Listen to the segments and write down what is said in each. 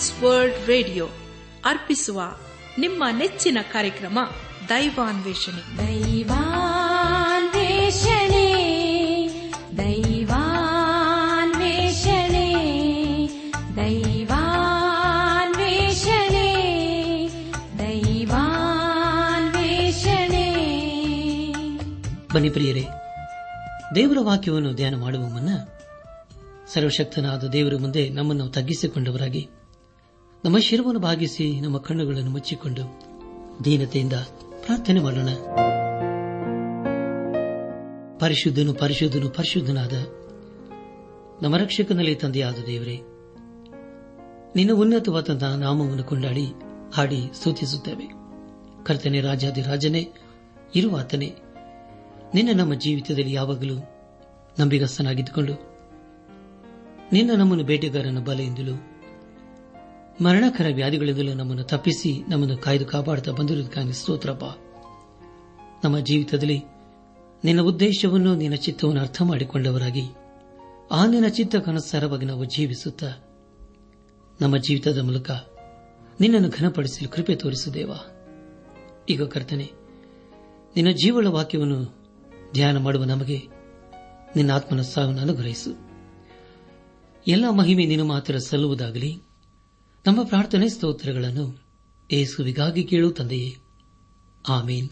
Trans World radio ಅರ್ಪಿಸುವ ನಿಮ್ಮ ನೆಚ್ಚಿನ ಕಾರ್ಯಕ್ರಮ ದೈವಾನ್ವೇಷಣೆ. ದೈವಾನ್ವೇಷಣೆ ದೈವಾನ್ವೇಷಣೆ ದೈವಾನ್ವೇಷಣೆ ದೈವಾನ್ವೇಷಣೆ. ಬನ್ನಿ ಪ್ರಿಯರೇ ದೇವರ ವಾಕ್ಯವನ್ನು ಧ್ಯಾನ ಮಾಡುವ ಮುನ್ನ ಸರ್ವಶಕ್ತನಾದ ದೇವರ ಮುಂದೆ ನಮ್ಮನ್ನು ತಗ್ಗಿಸಿಕೊಂಡವರಾಗಿ ನಮ್ಮ ಶಿರವನ್ನು ಭಾಗಿಸಿ ನಮ್ಮ ಕಣ್ಣುಗಳನ್ನು ಮುಚ್ಚಿಕೊಂಡು ದೀನತೆಯಿಂದ ಪ್ರಾರ್ಥನೆ ಮಾಡೋಣ. ಪರಿಶುದ್ಧನು ಪರಿಶುದ್ಧನು ಪರಿಶುದ್ಧನಾದ ನಮ್ಮ ರಕ್ಷಕನಲ್ಲಿ ತಂದೆಯಾದ ದೇವರೇ, ನಿನ್ನ ಉನ್ನತವಾದಂತಹ ನಾಮವನ್ನು ಕೊಂಡಾಡಿ, ಹಾಡಿ ಸ್ತುತಿಸುತ್ತೇವೆ. ಕರ್ತನೆ ರಾಜಾದಿ ರಾಜನೇ ಇರುವಾತನೇ ನಿನ್ನ ನಮ್ಮ ಜೀವಿತದಲ್ಲಿ ಯಾವಾಗಲೂ ನಂಬಿಗಸ್ತನಾಗಿದ್ದುಕೊಂಡು, ನಿನ್ನ ನಮ್ಮನ್ನು ಬೇಟೆಗಾರನ ಬಲೆಯಿಂದಲೂ ಮರಣಕರ ವ್ಯಾಧಿಗಳಿಂದಲೂ ನಮ್ಮನ್ನು ತಪ್ಪಿಸಿ ನಮ್ಮನ್ನು ಕಾಯ್ದು ಕಾಪಾಡುತ್ತಾ ಬಂದಿರುವುದಕ್ಕಾಗಿ ಸ್ತೋತ್ರಪ್ಪ. ನಮ್ಮ ಜೀವಿತದಲ್ಲಿ ನಿನ್ನ ಉದ್ದೇಶವನ್ನು ನಿನ್ನ ಚಿತ್ತವನ್ನು ಅರ್ಥ ಮಾಡಿಕೊಂಡವರಾಗಿ ಆ ನಿನ್ನ ಚಿತ್ತಕ್ಕನುಸಾರವಾಗಿ ನಾವು ಜೀವಿಸುತ್ತ ನಮ್ಮ ಜೀವಿತದ ಮೂಲಕ ನಿನ್ನನ್ನು ಘನಪಡಿಸಲು ಕೃಪೆ ತೋರಿಸುದೇವಾ ಈಗ ಕರ್ತನೆ, ನಿನ್ನ ಜೀವಳ ವಾಕ್ಯವನ್ನು ಧ್ಯಾನ ಮಾಡುವ ನಮಗೆ ನಿನ್ನ ಆತ್ಮನ ಸಾವನ್ನು ಅನುಗ್ರಹಿಸು. ಎಲ್ಲ ಮಹಿಮೆ ನಿನ್ನ ಮಾತ್ರ ಸಲ್ಲುವುದಾಗಲಿ. ನಮ್ಮ ಪ್ರಾರ್ಥನೆ ಸ್ತೋತ್ರಗಳನ್ನು ಏಸುವಿಗಾಗಿ ಕೇಳು ತಂದೆಯೇ. ಆಮೇನ್.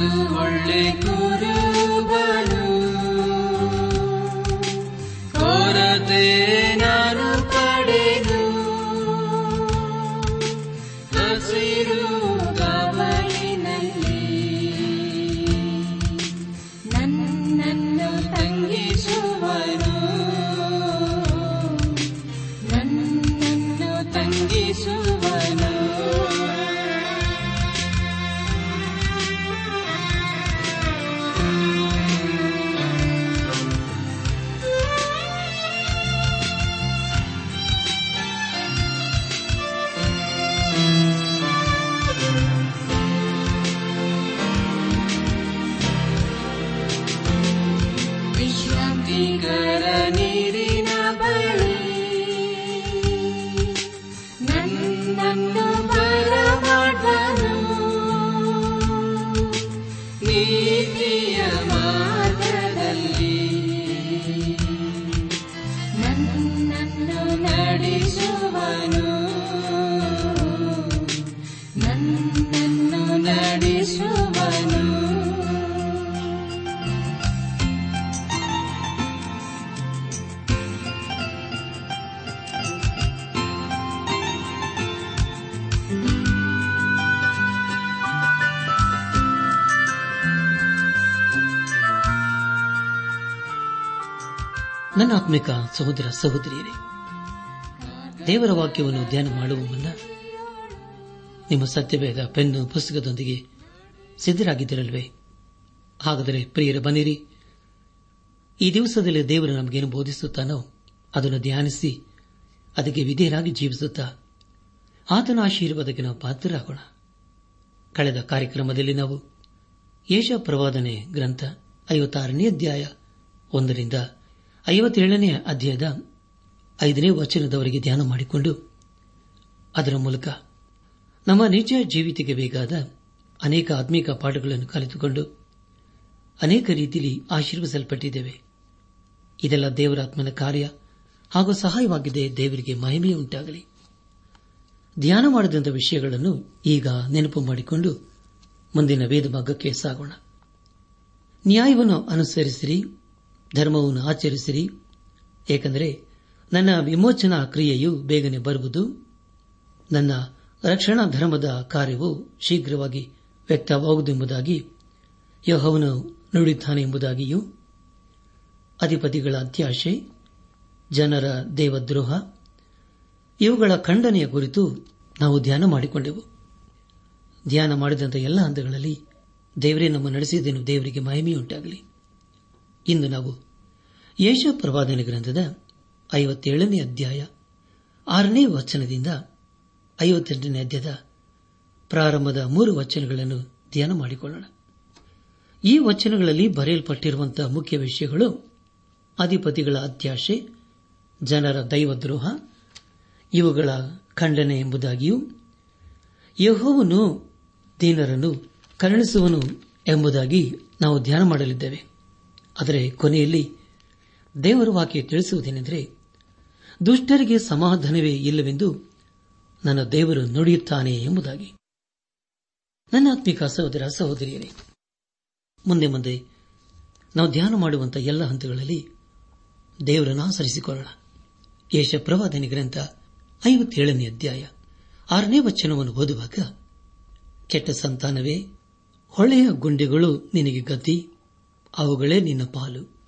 യേശു ഉള്ളി കുരുബല good ಆತ್ಮಿಕ ಸಹೋದರ ಸಹೋದರಿಯರೇ, ದೇವರ ವಾಕ್ಯವನ್ನು ಧ್ಯಾನ ಮಾಡುವ ಮುನ್ನ ನಿಮ್ಮ ಸತ್ಯವೇದ ಪೆನ್ನು ಪುಸ್ತಕದೊಂದಿಗೆ ಸಿದ್ಧರಾಗಿದ್ದಿರಲ್ವೇ? ಹಾಗಾದರೆ ಪ್ರಿಯರ, ಬನ್ನಿರಿ. ಈ ದಿವಸದಲ್ಲಿ ದೇವರು ನಮಗೇನು ಬೋಧಿಸುತ್ತಾನೋ ಅದನ್ನು ಧ್ಯಾನಿಸಿ ಅದಕ್ಕೆ ವಿಧೇಯರಾಗಿ ಜೀವಿಸುತ್ತಾ ಆತನ ಆಶೀರ್ವಾದಕ್ಕೆ ನಾವು ಪಾತ್ರರಾಗೋಣ. ಕಳೆದ ಕಾರ್ಯಕ್ರಮದಲ್ಲಿ ನಾವು ಯೇಷ ಪ್ರವಾದನೆ ಗ್ರಂಥ ಐವತ್ತಾರನೇ ಅಧ್ಯಾಯ ಒಂದರಿಂದ ಐವತ್ತೇಳನೇ ಅಧ್ಯಾಯದ ಐದನೇ ವಚನದವರೆಗೆ ಧ್ಯಾನ ಮಾಡಿಕೊಂಡು ಅದರ ಮೂಲಕ ನಮ್ಮ ನಿಜ ಜೀವಿತಿಗೆ ಬೇಕಾದ ಅನೇಕ ಆತ್ಮೀಕ ಪಾಠಗಳನ್ನು ಕಲಿತುಕೊಂಡು ಅನೇಕ ರೀತಿಯಲ್ಲಿ ಆಶೀರ್ವಿಸಲ್ಪಟ್ಟಿದ್ದೇವೆ ಇದೆಲ್ಲ ದೇವರಾತ್ಮನ ಕಾರ್ಯ ಹಾಗೂ ಸಹಾಯವಾಗಿದೆ ದೇವರಿಗೆ ಮಹಿಮೆಯುಂಟಾಗಲಿ ಧ್ಯಾನ ಮಾಡಿದಂಥ ವಿಷಯಗಳನ್ನು ಈಗ ನೆನಪು ಮಾಡಿಕೊಂಡು ಮುಂದಿನ ವೇದ ಭಾಗಕ್ಕೆ ಸಾಗೋಣ. ನ್ಯಾಯವನ್ನು ಅನುಸರಿಸಿರಿ. ಧರ್ಮವನ್ನು ಆಚರಿಸಿರಿ. ಏಕೆಂದರೆ ನನ್ನ ವಿಮೋಚನಾ ಕ್ರಿಯೆಯು ಬೇಗನೆ ಬರುವುದು. ನನ್ನ ರಕ್ಷಣಾ ಧರ್ಮದ ಕಾರ್ಯವು ಶೀಘ್ರವಾಗಿ ವ್ಯಕ್ತವಾಗುವುದೆಂಬುದಾಗಿ ಯಹೋವನು ನುಡಿತಾನೆ ಎಂಬುದಾಗಿಯೂ. ಅಧಿಪತಿಗಳ ಅತ್ಯಾಶೆ, ಜನರ ದೇವದ್ರೋಹ, ಇವುಗಳ ಖಂಡನೆಯ ಕುರಿತು ನಾವು ಧ್ಯಾನ ಮಾಡಿಕೊಂಡೆವು. ಧ್ಯಾನ ಮಾಡಿದಂಥ ಎಲ್ಲ ಹಂತಗಳಲ್ಲಿ ದೇವರೇ ನಮ್ಮ ನಡೆಸಿದ್ದೇನು ದೇವರಿಗೆ ಮಹಿಮೆಯುಂಟಾಗಲಿ. ಇಂದು ನಾವು ಯೇಷ ಪ್ರವಾದನೆ ಗ್ರಂಥದ ಐವತ್ತೇಳನೇ ಅಧ್ಯಾಯ ಆರನೇ ವಚನದಿಂದ ಐವತ್ತೆಂಟನೇ ಅಧ್ಯಾಯದ ಪ್ರಾರಂಭದ ಮೂರು ವಚನಗಳನ್ನು ಧ್ಯಾನ ಮಾಡಿಕೊಳ್ಳೋಣ. ಈ ವಚನಗಳಲ್ಲಿ ಬರೆಯಲ್ಪಟ್ಟಿರುವಂತಹ ಮುಖ್ಯ ವಿಷಯಗಳು ಅಧಿಪತಿಗಳ ಅತ್ಯಾಶೆ, ಜನರ ದೈವದ್ರೋಹ, ಇವುಗಳ ಖಂಡನೆ ಎಂಬುದಾಗಿಯೂ, ಯಹೋವನು ದೀನರನ್ನು ಕರುಣಿಸುವನು ಎಂಬುದಾಗಿ ನಾವು ಧ್ಯಾನ ಮಾಡಲಿದ್ದೇವೆ. ಆದರೆ ಕೊನೆಯಲ್ಲಿ ದೇವರ ವಾಕ್ಯ ತಿಳಿಸುವುದೇನೆಂದರೆ, ದುಷ್ಟರಿಗೆ ಸಮಾಧಾನವೇ ಇಲ್ಲವೆಂದು ನನ್ನ ದೇವರು ನುಡಿಯುತ್ತಾನೆ ಎಂಬುದಾಗಿ. ನನ್ನ ಆತ್ಮಿಕ ಸಹೋದರ, ಸಹೋದರಿಯರೇ, ಮುಂದೆ ಮುಂದೆ ನಾವು ಧ್ಯಾನ ಮಾಡುವಂತಹ ಎಲ್ಲ ಹಂತಗಳಲ್ಲಿ ದೇವರನ್ನು ಆಚರಿಸಿಕೊಳ್ಳೋಣ. ಯೇಷ ಪ್ರವಾದನೆ ಗ್ರಂಥ ಐವತ್ತೇಳನೇ ಅಧ್ಯಾಯ ಆರನೇ ವಚನವನ್ನು ಓದುವಾಗ, ಕೆಟ್ಟ ಸಂತಾನವೇ, ಹೊಳೆಯ ಗುಂಡಿಗಳು ನಿನಗೆ ಗದ್ದಿ ಅವುಗಳೇ ನಿನ್ನ ಪಾಲು.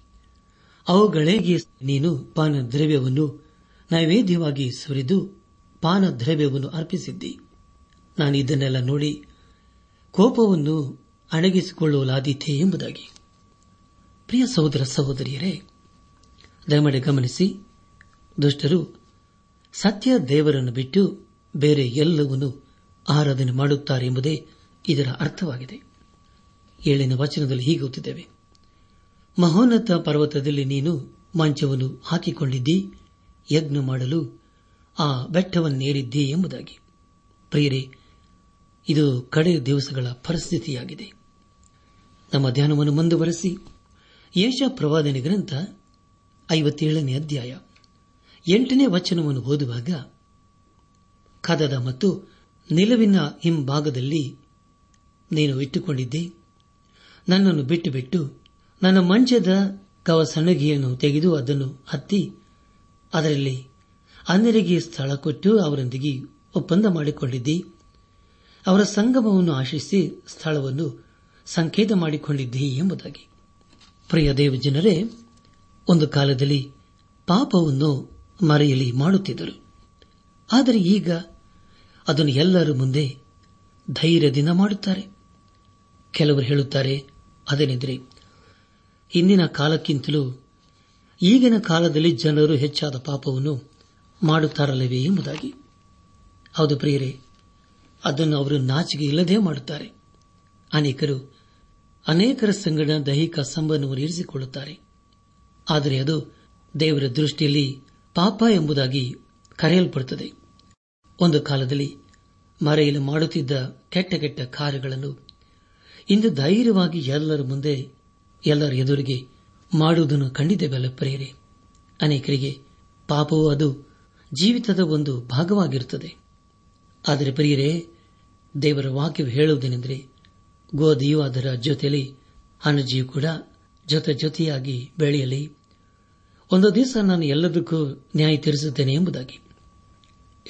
ಅವುಗಳಿಗೆ ನೀನು ಪಾನ ದ್ರವ್ಯವನ್ನು ನೈವೇದ್ಯವಾಗಿ ಸುರಿದು ಪಾನ ದ್ರವ್ಯವನ್ನು ಅರ್ಪಿಸಿದ್ದಿ. ನಾನು ಇದನ್ನೆಲ್ಲ ನೋಡಿ ಕೋಪವನ್ನು ಅಣಗಿಸಿಕೊಳ್ಳಲಾದೀತೆ ಎಂಬುದಾಗಿ. ಪ್ರಿಯ ಸಹೋದರ ಸಹೋದರಿಯರೇ, ದಯಮಾಡಿ ಗಮನಿಸಿ, ದುಷ್ಟರು ಸತ್ಯ ದೇವರನ್ನು ಬಿಟ್ಟು ಬೇರೆ ಎಲ್ಲವನ್ನೂ ಆರಾಧನೆ ಮಾಡುತ್ತಾರೆ ಎಂಬುದೇ ಇದರ ಅರ್ಥವಾಗಿದೆ. ಏಳಿನ ವಚನದಲ್ಲಿ ಹೀಗೆ ಗೊತ್ತಿದ್ದೇವೆ ಮಹೋನ್ನತ ಪರ್ವತದಲ್ಲಿ ನೀನು ಮಂಚವನ್ನು ಹಾಕಿಕೊಂಡಿದ್ದಿ, ಯಜ್ಞ ಮಾಡಲು ಆ ಬೆಟ್ಟವನ್ನೇರಿದ್ದಿ ಎಂಬುದಾಗಿ. ಪ್ರಿಯರೇ, ಇದು ಕಡೆ ದಿವಸಗಳ ಪರಿಸ್ಥಿತಿಯಾಗಿದೆ. ನಮ್ಮ ಧ್ಯಾನವನ್ನು ಮುಂದುವರೆಸಿ ಯೇಷ ಪ್ರವಾದನೆ ಗ್ರಂಥ ಐವತ್ತೇಳನೇ ಅಧ್ಯಾಯ ಎಂಟನೇ ವಚನವನ್ನು ಓದುವಾಗ, ಕದದ ಮತ್ತು ನಿಲುವಿನ ಹಿಂಭಾಗದಲ್ಲಿ ನೀನು ಇಟ್ಟುಕೊಂಡಿದ್ದೆ, ನನ್ನನ್ನು ಬಿಟ್ಟು ಬಿಟ್ಟು ನನ್ನ ಮಂಚದ ಕವಸಣಗಿಯನ್ನು ತೆಗೆದು ಅದನ್ನು ಹತ್ತಿ ಅದರಲ್ಲಿ ಅನ್ಯರಿಗೆ ಸ್ಥಳ ಕೊಟ್ಟು ಅವರೊಂದಿಗೆ ಒಪ್ಪಂದ ಮಾಡಿಕೊಂಡಿದ್ದಿ. ಅವರ ಸಂಗಮವನ್ನು ಆಶಿಸಿ ಸ್ಥಳವನ್ನು ಸಂಕೇತ ಮಾಡಿಕೊಂಡಿದ್ದಿ ಎಂಬುದಾಗಿ. ಪ್ರಿಯ ದೇವಜನರೇ, ಒಂದು ಕಾಲದಲ್ಲಿ ಪಾಪವನ್ನು ಮರೆಯಲಿ ಮಾಡುತ್ತಿದ್ದರು. ಆದರೆ ಈಗ ಅದನ್ನು ಎಲ್ಲರ ಮುಂದೆ ಧೈರ್ಯದಿಂದ ಮಾಡುತ್ತಾರೆ. ಕೆಲವರು ಹೇಳುತ್ತಾರೆ, ಅದೇನೆಂದರೆ ಹಿಂದಿನ ಕಾಲಕ್ಕಿಂತಲೂ ಈಗಿನ ಕಾಲದಲ್ಲಿ ಜನರು ಹೆಚ್ಚಾದ ಪಾಪವನ್ನು ಮಾಡುತ್ತಾರಲ್ಲವೇ ಎಂಬುದಾಗಿ. ಹೌದು ಪ್ರಿಯರೇ, ಅದನ್ನು ಅವರು ನಾಚಿಕೆ ಇಲ್ಲದೆ ಮಾಡುತ್ತಾರೆ. ಅನೇಕರು, ಅನೇಕರ ಸಂಗಡ ದೈಹಿಕ ಸಂಬಂಧವನ್ನು ಇರಿಸಿಕೊಳ್ಳುತ್ತಾರೆ. ಆದರೆ ಅದು ದೇವರ ದೃಷ್ಟಿಯಲ್ಲಿ ಪಾಪ ಎಂಬುದಾಗಿ ಕರೆಯಲ್ಪಡುತ್ತದೆ. ಒಂದು ಕಾಲದಲ್ಲಿ ಮರೆಯಲು ಮಾಡುತ್ತಿದ್ದ ಕೆಟ್ಟ ಕೆಟ್ಟ ಕಾರ್ಯಗಳನ್ನು ಇಂದು ಧೈರ್ಯವಾಗಿ ಎಲ್ಲರ ಮುಂದೆ ಎಲ್ಲರ ಎದುರಿಗೆ ಮಾಡುವುದನ್ನು ಕಂಡಿದ್ದೇವಲ್ಲ ಪ್ರೇರೆ ಅನೇಕರಿಗೆ ಪಾಪವು ಅದು ಜೀವಿತದ ಒಂದು ಭಾಗವಾಗಿರುತ್ತದೆ. ಆದರೆ ಪ್ರಿಯರೇ, ದೇವರ ವಾಕ್ಯವು ಹೇಳುವುದೇನೆಂದರೆ ಗೋಧಿಯು ಅದರ ಜೊತೆಯಲ್ಲಿ ಹಣಜಿಯು ಕೂಡ ಜೊತೆ ಜೊತೆಯಾಗಿ ಬೆಳೆಯಲಿ. ಒಂದು ದಿವಸ ನಾನು ಎಲ್ಲದಕ್ಕೂ ನ್ಯಾಯ ತೀರಿಸುತ್ತೇನೆ ಎಂಬುದಾಗಿ.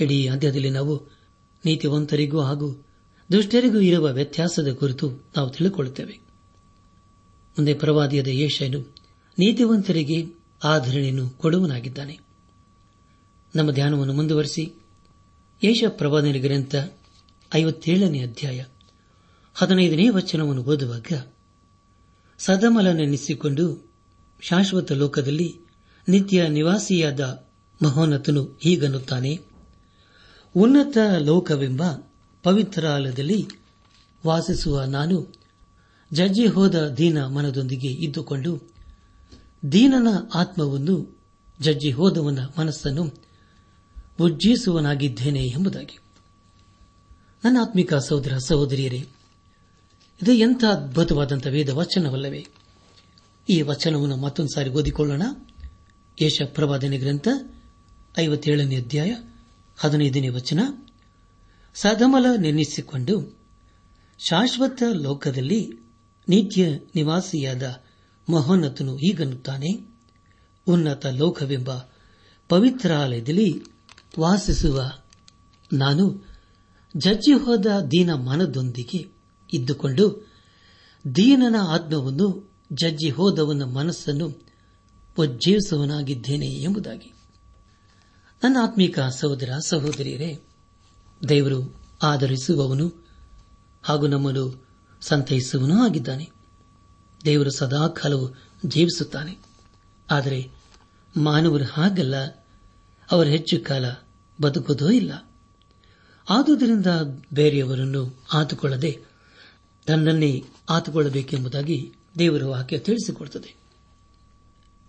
ಇಡೀ ಅಂತ್ಯದಲ್ಲಿ ನಾವು ನೀತಿವಂತರಿಗೂ ಹಾಗೂ ದುಷ್ಟರಿಗೂ ಇರುವ ವ್ಯತ್ಯಾಸದ ಕುರಿತು ನಾವು ತಿಳಿದುಕೊಳ್ಳುತ್ತೇವೆ. ಮುಂದೆ ಪ್ರವಾದಿಯಾದ ಯೇಷನು ನೀತಿವಂತರಿಗೆ ಆಧರಣೆಯನ್ನು ಕೊಡುವನಾಗಿದ್ದಾನೆ. ನಮ್ಮ ಧ್ಯಾನವನ್ನು ಮುಂದುವರೆಸಿ. ಯೇಷ ಪ್ರವಾದನ ಗ್ರಂಥ ಐವತ್ತೇಳನೇ ಅಧ್ಯಾಯ ಹದಿನೈದನೇ ವಚನವನ್ನು ಓದುವಾಗ ಸದಮಲನೆನಿಸಿಕೊಂಡು ಶಾಶ್ವತ ಲೋಕದಲ್ಲಿ ನಿತ್ಯ ನಿವಾಸಿಯಾದ ಮಹೋನ್ನತನು ಹೀಗನ್ನುತ್ತಾನೆ, ಉನ್ನತ ಲೋಕವೆಂಬ ಪವಿತ್ರಾಲಯದಲ್ಲಿ ವಾಸಿಸುವ ನಾನು ಜಜ್ಜಿ ಹೋದ ದೀನ ಮನದೊಂದಿಗೆ ಇದ್ದುಕೊಂಡು ದೀನನ ಆತ್ಮವನ್ನು ಜಜ್ಜಿ ಹೋದವನ ಮನಸ್ಸನ್ನು ಉಜ್ಜಿಸುವನಾಗಿದ್ದೇನೆ ಎಂಬುದಾಗಿ. ನನ್ನ ಆತ್ಮಿಕ ಸಹೋದರ ಸಹೋದರಿಯರೇ, ಇದು ಎಂಥ ಅದ್ಭುತವಾದಂಥ ವೇದ ವಚನವಲ್ಲವೇ ಈ ವಚನವನ್ನು ಮತ್ತೊಂದು ಸಾರಿ ಓದಿಕೊಳ್ಳೋಣ. ಯಶ ಪ್ರವಾದನೆ ಗ್ರಂಥ ಐವತ್ತೇಳನೇ ಅಧ್ಯಾಯ ಹದಿನೈದನೇ ವಚನ. ಸದಮಲ ನಿರ್ಮಿಸಿಕೊಂಡು ಶಾಶ್ವತ ಲೋಕದಲ್ಲಿ ನಿತ್ಯ ನಿವಾಸಿಯಾದ ಮಹೋನ್ನತನು ಈಗನ್ನುತ್ತಾನೆ ಉನ್ನತ ಲೋಕವೆಂಬ ಪವಿತ್ರಾಲಯದಲ್ಲಿ ವಾಸಿಸುವ ನಾನು ಜಜ್ಜಿ ಹೋದ ದೀನ ಮನದೊಂದಿಗೆ ಇದ್ದುಕೊಂಡು ದೀನನ ಆತ್ಮವನ್ನು ಜಜ್ಜಿ ಹೋದವನ ಮನಸ್ಸನ್ನು ಉಜ್ಜೀವಿಸುವನಾಗಿದ್ದೇನೆ ಎಂಬುದಾಗಿ. ನನ್ನ ಆತ್ಮೀಕ ಸಹೋದರ, ಸಹೋದರಿಯರೇ, ದೇವರು ಆಧರಿಸುವವನು ಹಾಗೂ ನಮ್ಮನ್ನು ಸಂತೈಸುವನೂ ಆಗಿದ್ದಾನೆ. ದೇವರು ಸದಾ ಕಾಲವು ಜೀವಿಸುತ್ತಾನೆ. ಆದರೆ ಮಾನವರು ಹಾಗಲ್ಲ. ಅವರು ಹೆಚ್ಚು ಕಾಲ ಬದುಕುವುದೂ ಇಲ್ಲ. ಆದುದರಿಂದ ಬೇರೆಯವರನ್ನು ಆತುಕೊಳ್ಳದೆ ತನ್ನನ್ನೇ ಆತುಕೊಳ್ಳಬೇಕೆಂಬುದಾಗಿ ದೇವರ ವಾಕ್ಯ ತಿಳಿಸಿಕೊಡುತ್ತದೆ.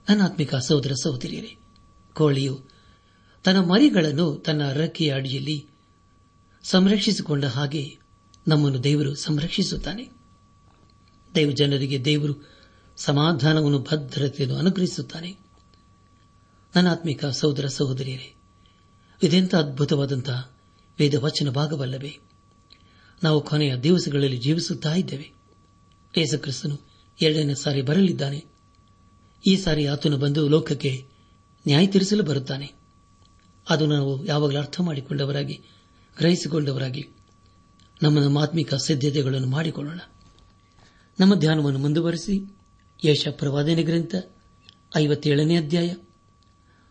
ಅನಾತ್ಮಿಕ ಸಹೋದರ ಸಹೋದರಿಯರೇ, ಕೋಳಿಯು ತನ್ನ ಮರಿಗಳನ್ನು ತನ್ನ ರಕ್ಕೆಯ ಅಡಿಯಲ್ಲಿ ಸಂರಕ್ಷಿಸಿಕೊಂಡ ಹಾಗೆ ನಮ್ಮನ್ನು ದೇವರು ಸಂರಕ್ಷಿಸುತ್ತಾನೆ. ದೇವ ಜನರಿಗೆ ದೇವರು ಸಮಾಧಾನವನ್ನು, ಭದ್ರತೆಯನ್ನು ಅನುಗ್ರಹಿಸುತ್ತಾನೆ. ನನ್ನಾತ್ಮಿಕ ಸಹೋದರ ಸಹೋದರಿಯರೇ ಇದೆಂಥ ಅದ್ಭುತವಾದಂತಹ ವೇದವಚನ ಭಾಗವಲ್ಲವೇ. ನಾವು ಕೊನೆಯ ದಿವಸಗಳಲ್ಲಿ ಜೀವಿಸುತ್ತಾ ಇದ್ದೇವೆ. ಯೇಸುಕ್ರಿಸ್ತನು ಎರಡನೇ ಸಾರಿ ಬರಲಿದ್ದಾನೆ. ಈ ಸಾರಿ ಆತನು ಬಂದು ಲೋಕಕ್ಕೆ ನ್ಯಾಯ ತೀರಿಸಲು ಬರುತ್ತಾನೆ. ಅದು ನಾವು ಯಾವಾಗಲೂ ಅರ್ಥ ಮಾಡಿಕೊಂಡವರಾಗಿ ಗ್ರಹಿಸಿಕೊಂಡವರಾಗಿ ನಮ್ಮ ನಮ್ಮ ಆತ್ಮಿಕ ಸಿದ್ಧತೆಗಳನ್ನು ಮಾಡಿಕೊಳ್ಳೋಣ. ನಮ್ಮ ಧ್ಯಾನವನ್ನು ಮುಂದುವರೆಸಿ ಯಶ ಪ್ರವಾದನೆ ಗ್ರಂಥ, ಐವತ್ತೇಳನೇ ಅಧ್ಯಾಯ,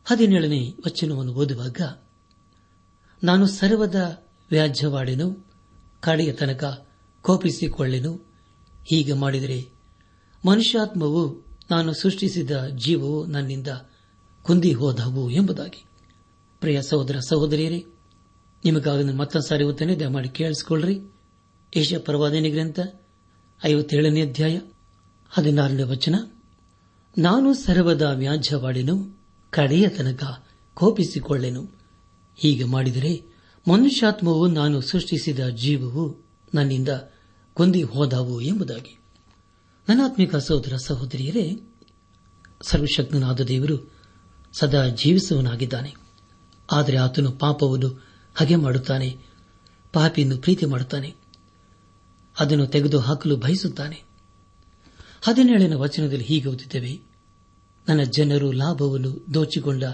ಹದಿನೇಳನೇ ವಚನವನ್ನು ಓದುವಾಗ, ನಾನು ಸರ್ವದ ವ್ಯಾಜ್ಯವಾಡೆನು, ಕಡೆಯ ತನಕ ಕೋಪಿಸಿಕೊಳ್ಳೆನು, ಹೀಗೆ ಮಾಡಿದರೆ ಮನುಷ್ಯಾತ್ಮವು ನಾನು ಸೃಷ್ಟಿಸಿದ ಜೀವವು ನನ್ನಿಂದ ಕುಂದಿ ಹೋದವು ಎಂಬುದಾಗಿ. ಪ್ರಿಯ ಸಹೋದರ ಸಹೋದರಿಯರೇ ನಿಮಗಾಗಿ ಮತ್ತೊಂದು ಸಾರಿ ಓದ್ತೇನೆ. ದಯಮಾಡಿ ಕೇಳಿಸಿಕೊಳ್ಳ್ರಿ. ಏಷ್ಯಾ ಪರವಾದನೆ ಗ್ರಂಥ? ಐವತ್ತೇಳನೇ ಅಧ್ಯಾಯ, ಹದಿನಾರನೇ ವಚನ. ನಾನು ಸರ್ವದ ವ್ಯಾಜ್ಯವಾಡೆನು, ಕಡೆಯ ತನಕ ಕೋಪಿಸಿಕೊಳ್ಳೆನು. ಹೀಗೆ ಮಾಡಿದರೆ ಮನುಷ್ಯಾತ್ಮವು ನಾನು ಸೃಷ್ಟಿಸಿದ ಜೀವವು ನನ್ನಿಂದ ಕೊಂದಿ ಹೋದವು ಎಂಬುದಾಗಿ. ನನಾತ್ಮಿಕ ಸಹೋದರ ಸಹೋದರಿಯರೇ, ಸರ್ವಶಕ್ತನಾದ ದೇವರು ಸದಾ ಜೀವಿಸುವನಾಗಿದ್ದಾನೆ ಆದರೆ ಆತನು ಪಾಪವನ್ನು ಹಗೆ ಮಾಡುತ್ತಾನೆ. ಪಾಪಿಯನ್ನು ಪ್ರೀತಿ ಮಾಡುತ್ತಾನೆ. ಅದನ್ನು ತೆಗೆದುಹಾಕಲು ಬಯಸುತ್ತಾನೆ. ಹದಿನೇಳನ ವಚನದಲ್ಲಿ ಹೀಗೆ ಓದಿದ್ದೇವೆ ನನ್ನ ಜನರು ಲಾಭವನ್ನು ದೋಚಿಕೊಂಡ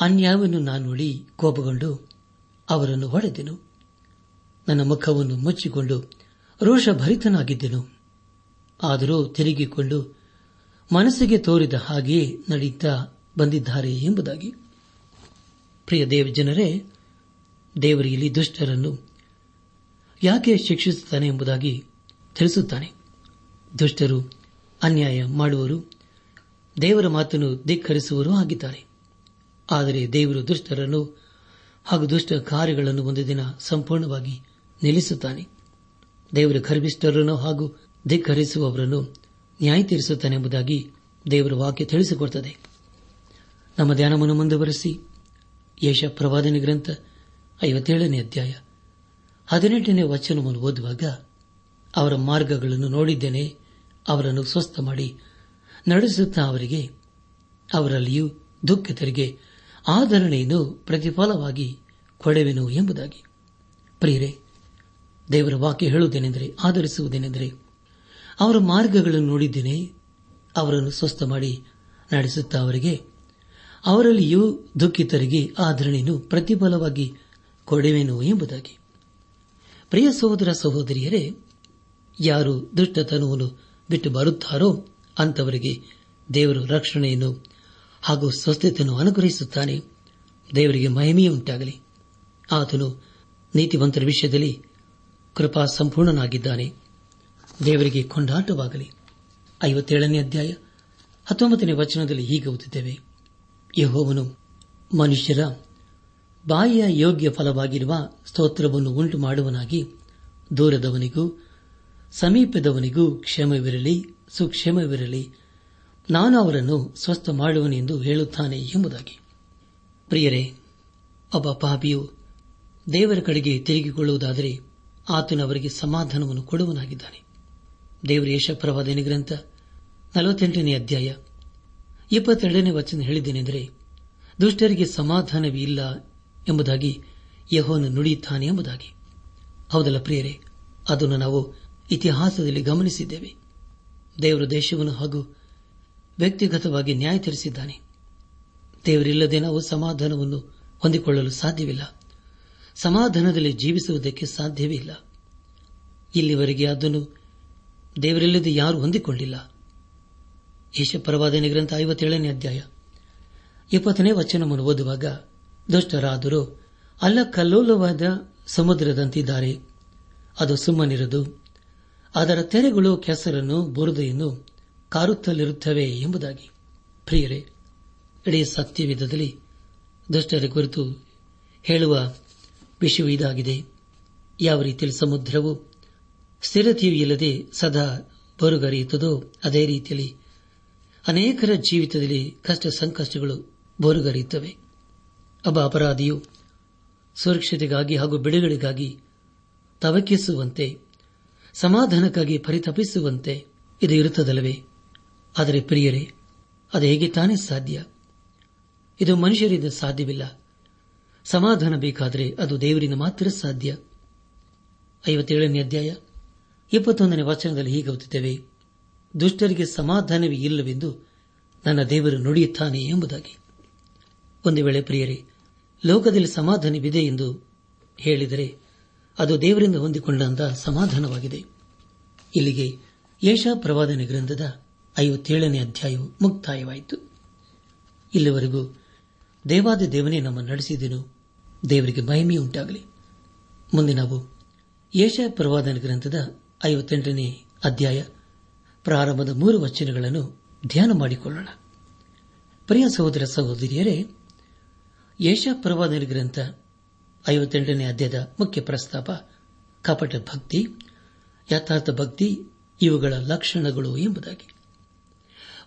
ಅನ್ಯಾಯವನ್ನು ನಾನು ನೋಡಿ ಕೋಪಗೊಂಡು ಅವರನ್ನು ಹೊಡೆದೆನು. ನನ್ನ ಮುಖವನ್ನು ಮುಚ್ಚಿಕೊಂಡು ರೋಷಭರಿತನಾಗಿದ್ದೆನು. ಆದರೂ ತಿರುಗಿಕೊಂಡು ಮನಸ್ಸಿಗೆ ತೋರಿದ ಹಾಗೆಯೇ ನಡೆಯುತ್ತಾ ಬಂದಿದ್ದಾರೆ ಎಂಬುದಾಗಿ. ಪ್ರಿಯ ದೇವಜನರೇ ದೇವರು ಇಲ್ಲಿ ದುಷ್ಟರನ್ನು ಯಾಕೆ ಶಿಕ್ಷಿಸುತ್ತಾನೆ ಎಂಬುದಾಗಿ ತಿಳಿಸುತ್ತಾನೆ. ದುಷ್ಟರು ಅನ್ಯಾಯ ಮಾಡುವರು ದೇವರ ಮಾತನ್ನು ಧಿಕ್ಕರಿಸುವರೂ ಆಗಿದ್ದಾರೆ. ಆದರೆ ದೇವರು ದುಷ್ಟರನ್ನು ಹಾಗೂ ದುಷ್ಟ ಕಾರ್ಯಗಳನ್ನು ಒಂದು ದಿನ ಸಂಪೂರ್ಣವಾಗಿ ನಿಲ್ಲಿಸುತ್ತಾನೆ. ದೇವರ ಗರ್ಭಿಷ್ಠರನ್ನು ಹಾಗೂ ಧಿಕ್ಕರಿಸುವವರನ್ನು ನ್ಯಾಯ ತೀರಿಸುತ್ತಾನೆ ಎಂಬುದಾಗಿ ದೇವರ ವಾಕ್ಯ ತಿಳಿಸಿಕೊಡುತ್ತದೆ ನಮ್ಮ ಧ್ಯಾನವನ್ನು ಮುಂದುವರೆಸಿ. ಯಶ ಪ್ರವಾದನೆ ಗ್ರಂಥ ಐವತ್ತೇಳನೇ ಅಧ್ಯಾಯ. ಹದಿನೆಂಟನೇ ವಚನವನ್ನು ಓದುವಾಗ ಅವರ ಮಾರ್ಗಗಳನ್ನು ನೋಡಿದ್ದೇನೆ, ಅವರನ್ನು ಸ್ವಸ್ಥ ಮಾಡಿ. ನಡೆಸುತ್ತಾ ಅವರಿಗೆ, ಅವರಲ್ಲಿಯೂ ದುಃಖಿತರಿಗೆ ಆಧರಣೆಯನ್ನು ಪ್ರತಿಫಲವಾಗಿ ಕೊಡುವೆನು ಎಂಬುದಾಗಿ. ಪ್ರಿಯರೇ, ದೇವರ ವಾಕ್ಯ ಹೇಳುವುದೇನೆಂದರೆ, ಆಧರಿಸುವುದೇನೆಂದರೆ, ಅವರ ಮಾರ್ಗಗಳನ್ನು ನೋಡಿದ್ದೇನೆ, ಅವರನ್ನು ಸ್ವಸ್ಥ ಮಾಡಿ ನಡೆಸುತ್ತಾ ಅವರಿಗೆ, ಅವರಲ್ಲಿಯೂ ದುಃಖಿತರಿಗೆ ಆಧರಣೆಯನ್ನು ಪ್ರತಿಫಲವಾಗಿ ಕೊಡುವೆನು ಎಂಬುದಾಗಿ. ಪ್ರಿಯ ಸಹೋದರ ಸಹೋದರಿಯರೇ, ಯಾರು ದುಷ್ಟತನವನ್ನು ಬಿಟ್ಟು ಬರುತ್ತಾರೋ ಅಂತವರಿಗೆ ದೇವರು ರಕ್ಷಣೆಯನ್ನು ಹಾಗೂ ಸ್ವಸ್ಥತೆಯನ್ನು ಅನುಗ್ರಹಿಸುತ್ತಾನೆ. ದೇವರಿಗೆ ಮಹಿಮೆಯುಂಟಾಗಲಿ ಆತನು ನೀತಿವಂತರ ವಿಷಯದಲ್ಲಿ ಕೃಪಾ ಸಂಪೂರ್ಣನಾಗಿದ್ದಾನೆ. ದೇವರಿಗೆ ಕೊಂಡಾಟವಾಗಲಿ. ಐವತ್ತೇಳನೇ ಅಧ್ಯಾಯ ಹತ್ತೊಂಬತ್ತನೇ ವಚನದಲ್ಲಿ ಹೀಗೆ ಓದಿದ್ದೇವೆ ಯಹೋವನು ಮನುಷ್ಯರ ಬಾಯಿಯ ಯೋಗ್ಯ ಫಲವಾಗಿರುವ ಸ್ತೋತ್ರವನ್ನು ಉಂಟು ಮಾಡುವನಾಗಿ ದೂರದವನಿಗೂ, ಸಮೀಪದವನಿಗೂ ಕ್ಷಮವಿರಲಿ, ಸುಕ್ಷೇಮವಿರಲಿ. ನಾನು ಅವರನ್ನು ಸ್ವಸ್ಥ ಮಾಡುವನೆಂದು ಹೇಳುತ್ತಾನೆ ಎಂಬುದಾಗಿ. ಪ್ರಿಯರೇ, ಒಬ್ಬ ಪಾಪಿಯು ದೇವರ ಕಡೆಗೆ ತಿರುಗಿಕೊಳ್ಳುವುದಾದರೆ ಆತನು ಅವರಿಗೆ ಸಮಾಧಾನವನ್ನು ಕೊಡುವನಾಗಿದ್ದಾನೆ. ದೇವರ ಯಶಪ್ರವಾದನೆ ಗ್ರಂಥ ನಲವತ್ತೆಂಟನೇ ಅಧ್ಯಾಯ ಇಪ್ಪತ್ತೆರಡನೇ ವಚನ ಹೇಳಿದ್ದೇನೆಂದರೆ, ದುಷ್ಟರಿಗೆ ಸಮಾಧಾನವೇ ಇಲ್ಲ ಎಂಬುದಾಗಿ ಯಹೋನು ನುಡಿಯುತ್ತಾನೆ ಎಂಬುದಾಗಿ. ಹೌದಲ್ಲ ಪ್ರಿಯರೇ, ಅದನ್ನು ನಾವು ಇತಿಹಾಸದಲ್ಲಿ ಗಮನಿಸಿದ್ದೇವೆ. ದೇವರು ದೇಶವನ್ನು ಹಾಗೂ ವ್ಯಕ್ತಿಗತವಾಗಿ ನ್ಯಾಯ ತೀರಿಸಿದ್ದಾನೆ. ದೇವರಿಲ್ಲದೆ ನಾವು ಸಮಾಧಾನವನ್ನು ಹೊಂದಿಕೊಳ್ಳಲು ಸಾಧ್ಯವಿಲ್ಲ. ಸಮಾಧಾನದಲ್ಲಿ ಜೀವಿಸುವುದಕ್ಕೆ ಸಾಧ್ಯವೇ ಇಲ್ಲ. ಇಲ್ಲಿವರೆಗೆ ಅದನ್ನು ದೇವರಿಲ್ಲದೆ ಯಾರು ಹೊಂದಿಕೊಂಡಿಲ್ಲ. ಯಶಪರವಾದನೆ ಗ್ರಂಥ ಐವತ್ತೇಳನೇ ಅಧ್ಯಾಯ ಇಪ್ಪತ್ತನೇ ವಚನವನ್ನು ಓದುವಾಗ ದುಷ್ಟರಾದರೂ. ಅಲ್ಲ ಕಲ್ಲೋಲವಾದ ಸಮುದ್ರದಂತಿದ್ದಾರೆ. ಅದು ಸುಮ್ಮನಿರದು. ಅದರ ತೆರೆಗಳು ಕೆಸರನ್ನು, ಬುರುದೆಯನ್ನು ಕಾರುತ್ತಲಿರುತ್ತವೆ ಎಂಬುದಾಗಿ. ಪ್ರಿಯರೇ, ಇಡೀ ಸತ್ಯವಿಧದಲ್ಲಿ ದುಷ್ಟರ ಕುರಿತು ಹೇಳುವ ವಿಷಯವು ಇದಾಗಿದೆ. ಯಾವ ರೀತಿಯಲ್ಲಿ ಸಮುದ್ರವು ಸ್ಥಿರತೆಯೂ ಇಲ್ಲದೆ ಸದಾ ಬರುಗರಿಯುತ್ತದೋ, ಅದೇ ರೀತಿಯಲ್ಲಿ ಅನೇಕರ ಜೀವಿತದಲ್ಲಿ ಕಷ್ಟ ಸಂಕಷ್ಟಗಳು ಬೋರುಗರಿಯುತ್ತವೆ. ಒಬ್ಬ ಅಪರಾಧಿಯು ಸುರಕ್ಷತೆಗಾಗಿ ಹಾಗೂ ಬಿಡುಗಡೆಗಾಗಿ ತವಕಿಸುವಂತೆ, ಸಮಾಧಾನಕ್ಕಾಗಿ ಪರಿತಪಿಸುವಂತೆ ಇದು ಇರುತ್ತದಲ್ಲವೇ? ಆದರೆ ಪ್ರಿಯರೇ, ಅದು ಹೇಗೆ ತಾನೇ ಸಾಧ್ಯ? ಇದು ಮನುಷ್ಯರಿಂದ ಸಾಧ್ಯವಿಲ್ಲ. ಸಮಾಧಾನ ಬೇಕಾದರೆ ಅದು ದೇವರಿಂದ ಮಾತ್ರ ಸಾಧ್ಯ. ಐವತ್ತೇಳನೇ ಅಧ್ಯಾಯ. ಇಪ್ಪತ್ತೊಂದನೇ ವಚನದಲ್ಲಿ ಹೀಗೆ ಓದುತ್ತೇವೆ, ದುಷ್ಟರಿಗೆ ಸಮಾಧಾನವೇ ಇಲ್ಲವೆಂದು ನನ್ನ ದೇವರು ನುಡಿಯುತ್ತಾನೆ ಎಂಬುದಾಗಿ. ಒಂದು ವೇಳೆ ಪ್ರಿಯರೇ ಲೋಕದಲ್ಲಿ ಸಮಾಧಾನವಿದೆ ಎಂದು ಹೇಳಿದರೆ ಅದು ದೇವರಿಂದ ಹೊಂದಿಕೊಂಡಂತಹ ಸಮಾಧಾನವಾಗಿದೆ. ಇಲ್ಲಿಗೆ ಯೇಷ ಪ್ರವಾದನೆ ಗ್ರಂಥದ ಐವತ್ತೇಳನೇ ಅಧ್ಯಾಯವು ಮುಕ್ತಾಯವಾಯಿತು. ಇಲ್ಲಿವರೆಗೂ ದೇವಾದ ದೇವನೇ ನಮ್ಮ ನಡೆಸಿದನು. ದೇವರಿಗೆ ಮಹಿಮೆಯುಂಟಾಗಲಿ ಮುಂದೆ ನಾವು ಯೇಷ ಪ್ರವಾದನ ಗ್ರಂಥದ ಐವತ್ತೆಂಟನೇ ಅಧ್ಯಾಯ ಪ್ರಾರಂಭದ ಮೂರು ವಚನಗಳನ್ನು ಧ್ಯಾನ ಮಾಡಿಕೊಳ್ಳೋಣ. ಪ್ರಿಯ ಸಹೋದರ ಸಹೋದರಿಯರೇ ಯೇಷ ಪ್ರವಾದನ ಗ್ರಂಥ ಐವತ್ತೆಂಟನೇ ಅಧ್ಯಾಯದ ಮುಖ್ಯ ಪ್ರಸ್ತಾಪ, ಕಪಟ ಭಕ್ತಿ, ಯಥಾರ್ಥ ಭಕ್ತಿ, ಇವುಗಳ ಲಕ್ಷಣಗಳು ಎಂಬುದಾಗಿ.